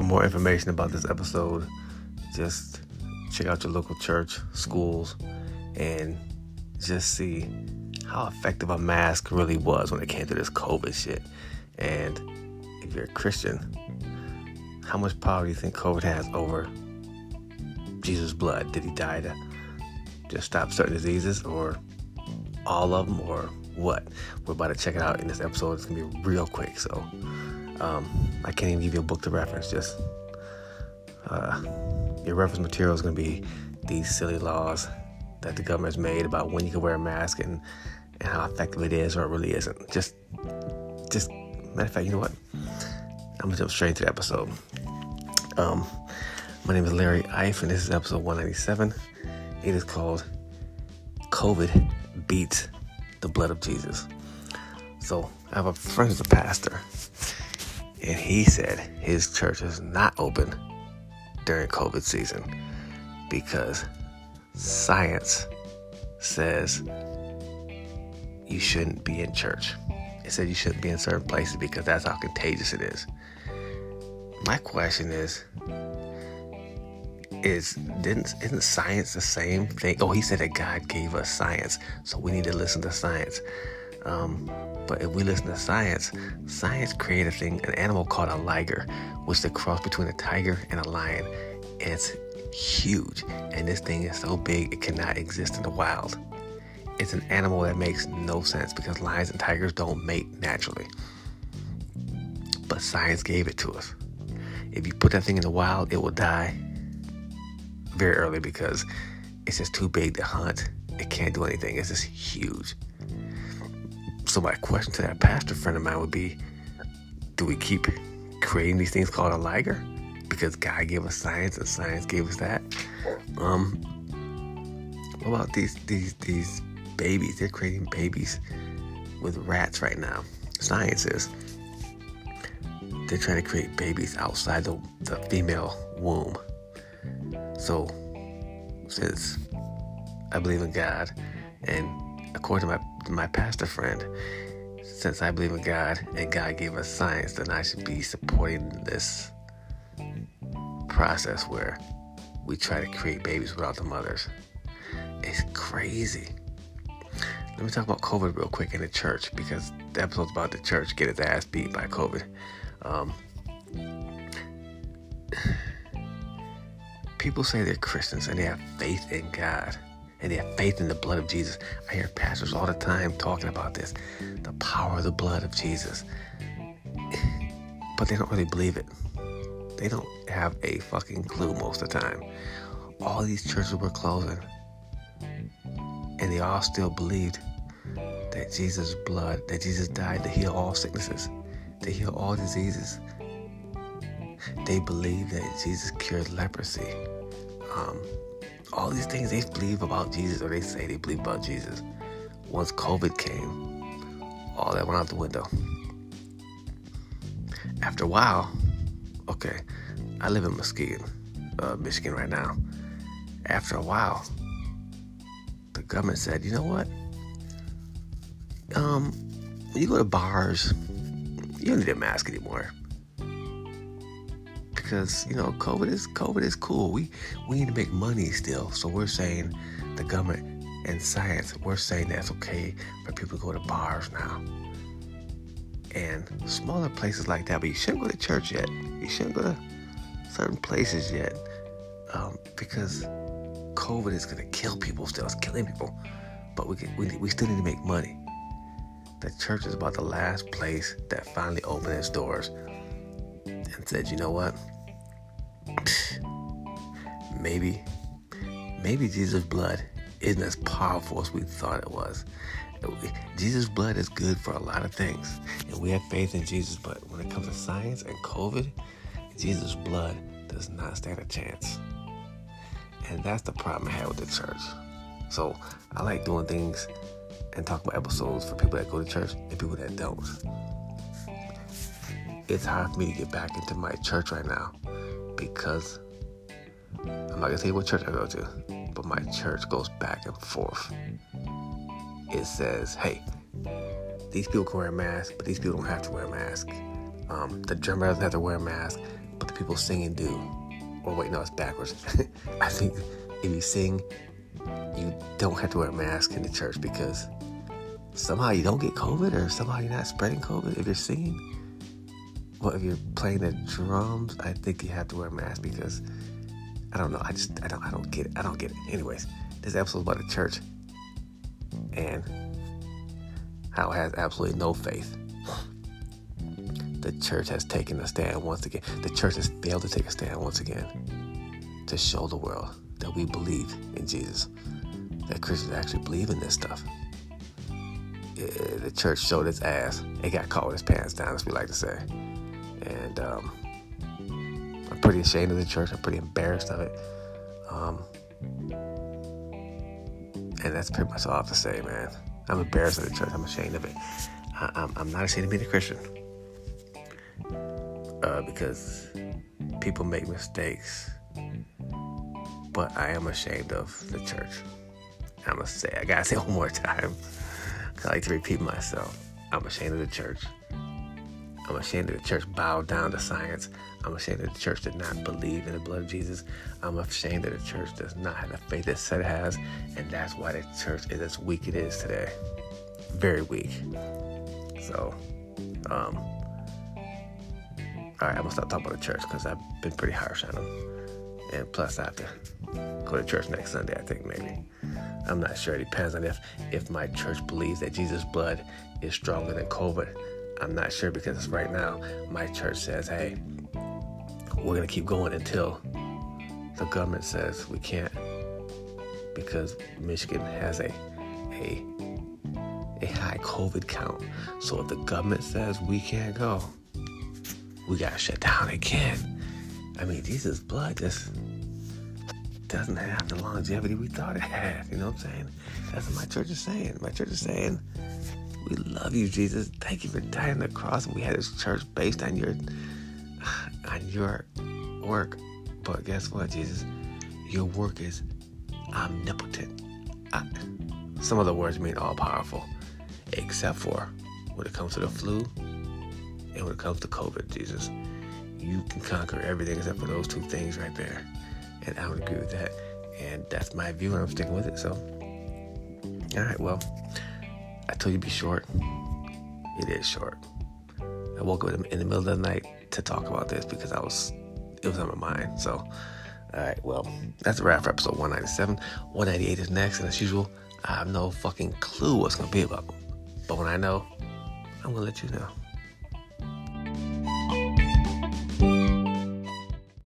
for more information about this episode, just check out your local church, schools, and just see how effective a mask really was when it came to this COVID shit. And if you're a Christian, how much power do you think COVID has over Jesus' blood? Did he die to just stop certain diseases or all of them or what? We're about to check it out in this episode. It's gonna be real quick, so um, I can't even give you a book to reference. Just uh, your reference material is gonna be these silly laws that the government's made about when you can wear a mask and, and how effective it is or it really isn't. Just, just matter of fact, you know what? I'm gonna jump straight into the episode. Um, my name is Larry Ife, and this is episode 197. It is called COVID Beats the Blood of Jesus. So, I have a friend who's a pastor, and he said his church is not open during COVID season because science says you shouldn't be in church. It said you shouldn't be in certain places because that's how contagious it is. My question is, is didn't isn't science the same thing? Oh, he said that God gave us science, so we need to listen to science. Um, but if we listen to science, science created a thing, an animal called a liger, which is a cross between a tiger and a lion. And it's huge. And this thing is so big it cannot exist in the wild. It's an animal that makes no sense because lions and tigers don't mate naturally. But science gave it to us. If you put that thing in the wild, it will die very early because it's just too big to hunt. It can't do anything. It's just huge. So my question to that pastor friend of mine would be, do we keep creating these things called a liger? Because God gave us science and science gave us that. Um, what about these these these babies? They're creating babies with rats right now. Science is they're trying to create babies outside the, the female womb. So, since I believe in God, and according to my, my pastor friend, since I believe in God and God gave us science, then I should be supporting this process where we try to create babies without the mothers. It's crazy. Let me talk about COVID real quick in the church because the episode's about the church get its ass beat by COVID. Um, people say they're Christians and they have faith in God and they have faith in the blood of Jesus. I hear pastors all the time talking about this the power of the blood of Jesus. But they don't really believe it. They don't have a fucking clue most of the time. All these churches were closing, and they all still believed that Jesus' blood, that Jesus died to heal all sicknesses, to heal all diseases. They believe that Jesus cured leprosy. Um, all these things they believe about Jesus, or they say they believe about Jesus. Once COVID came, all that went out the window. After a while, okay, I live in Muskegon, uh, Michigan right now. After a while, the government said, you know what? Um, when you go to bars, you don't need a mask anymore. Because, you know, COVID is COVID is cool. We we need to make money still. So we're saying the government and science, we're saying that's okay for people to go to bars now. And smaller places like that, but you shouldn't go to church yet. You shouldn't go to certain places yet. Um, because COVID is gonna kill people still. It's killing people. But we, can, we, we still need to make money the church is about the last place that finally opened its doors and said, you know what? Maybe, maybe Jesus' blood isn't as powerful as we thought it was. Jesus' blood is good for a lot of things, and we have faith in Jesus, but when it comes to science and COVID, Jesus' blood does not stand a chance. And that's the problem I had with the church. So I like doing things and talk about episodes for people that go to church and people that don't. It's hard for me to get back into my church right now because I'm not gonna say what church I go to, but my church goes back and forth. It says, hey, these people can wear a mask, but these people don't have to wear a mask. Um, the drummer doesn't have to wear a mask, but the people singing do. Or wait, no, it's backwards. I think if you sing, you don't have to wear a mask in the church because somehow you don't get COVID or somehow you're not spreading COVID if you're singing. Well, if you're playing the drums, I think you have to wear a mask because I don't know. I just I don't I don't get it. I don't get it. Anyways, this episode about the church and how it has absolutely no faith. The church has taken a stand once again. The church has failed to take a stand once again to show the world that we believe in Jesus, that Christians actually believe in this stuff. the church showed its ass. It got caught with its pants down, as we like to say. And um, I'm pretty ashamed of the church. I'm pretty embarrassed of it. Um, and that's pretty much all I have to say, man. I'm embarrassed of the church. I'm ashamed of it. I, am not ashamed of being a Christian. Uh, because people make mistakes. But I am ashamed of the church. I must say, I gotta say one more time. I like to repeat myself. I'm ashamed of the church. I'm ashamed that the church bowed down to science. I'm ashamed that the church did not believe in the blood of Jesus. I'm ashamed that the church does not have the faith that said it has, and that's why the church is as weak as it is today. Very weak. So, um, all right, I'm gonna stop talking about the church because I've been pretty harsh on them. And plus, I have to go to church next Sunday. I think maybe. I'm not sure. It depends on if if my church believes that Jesus' blood is stronger than COVID I'm not sure because right now my church says, hey, we're going to keep going until the government says we can't because Michigan has a a a high COVID count. So if the government says we can't go, we gotta shut down again. I mean, Jesus' blood just doesn't have the longevity we thought it had. You know what I'm saying? That's what my church is saying. My church is saying we love you, Jesus. Thank you for dying on the cross. And We had this church based on your on your work. But guess what, Jesus? Your work is omnipotent. I, some of the words mean all powerful, except for when it comes to the flu and when it comes to COVID, Jesus. You can conquer everything except for those two things right there. And I would agree with that. And that's my view, and I'm sticking with it. So, all right, well. I told you to be short. It is short. I woke up in the middle of the night to talk about this because I was it was on my mind. So, all right, well, that's a wrap for episode 197. 198 is next, and as usual, I have no fucking clue what's gonna be about. But when I know, I'm gonna let you know.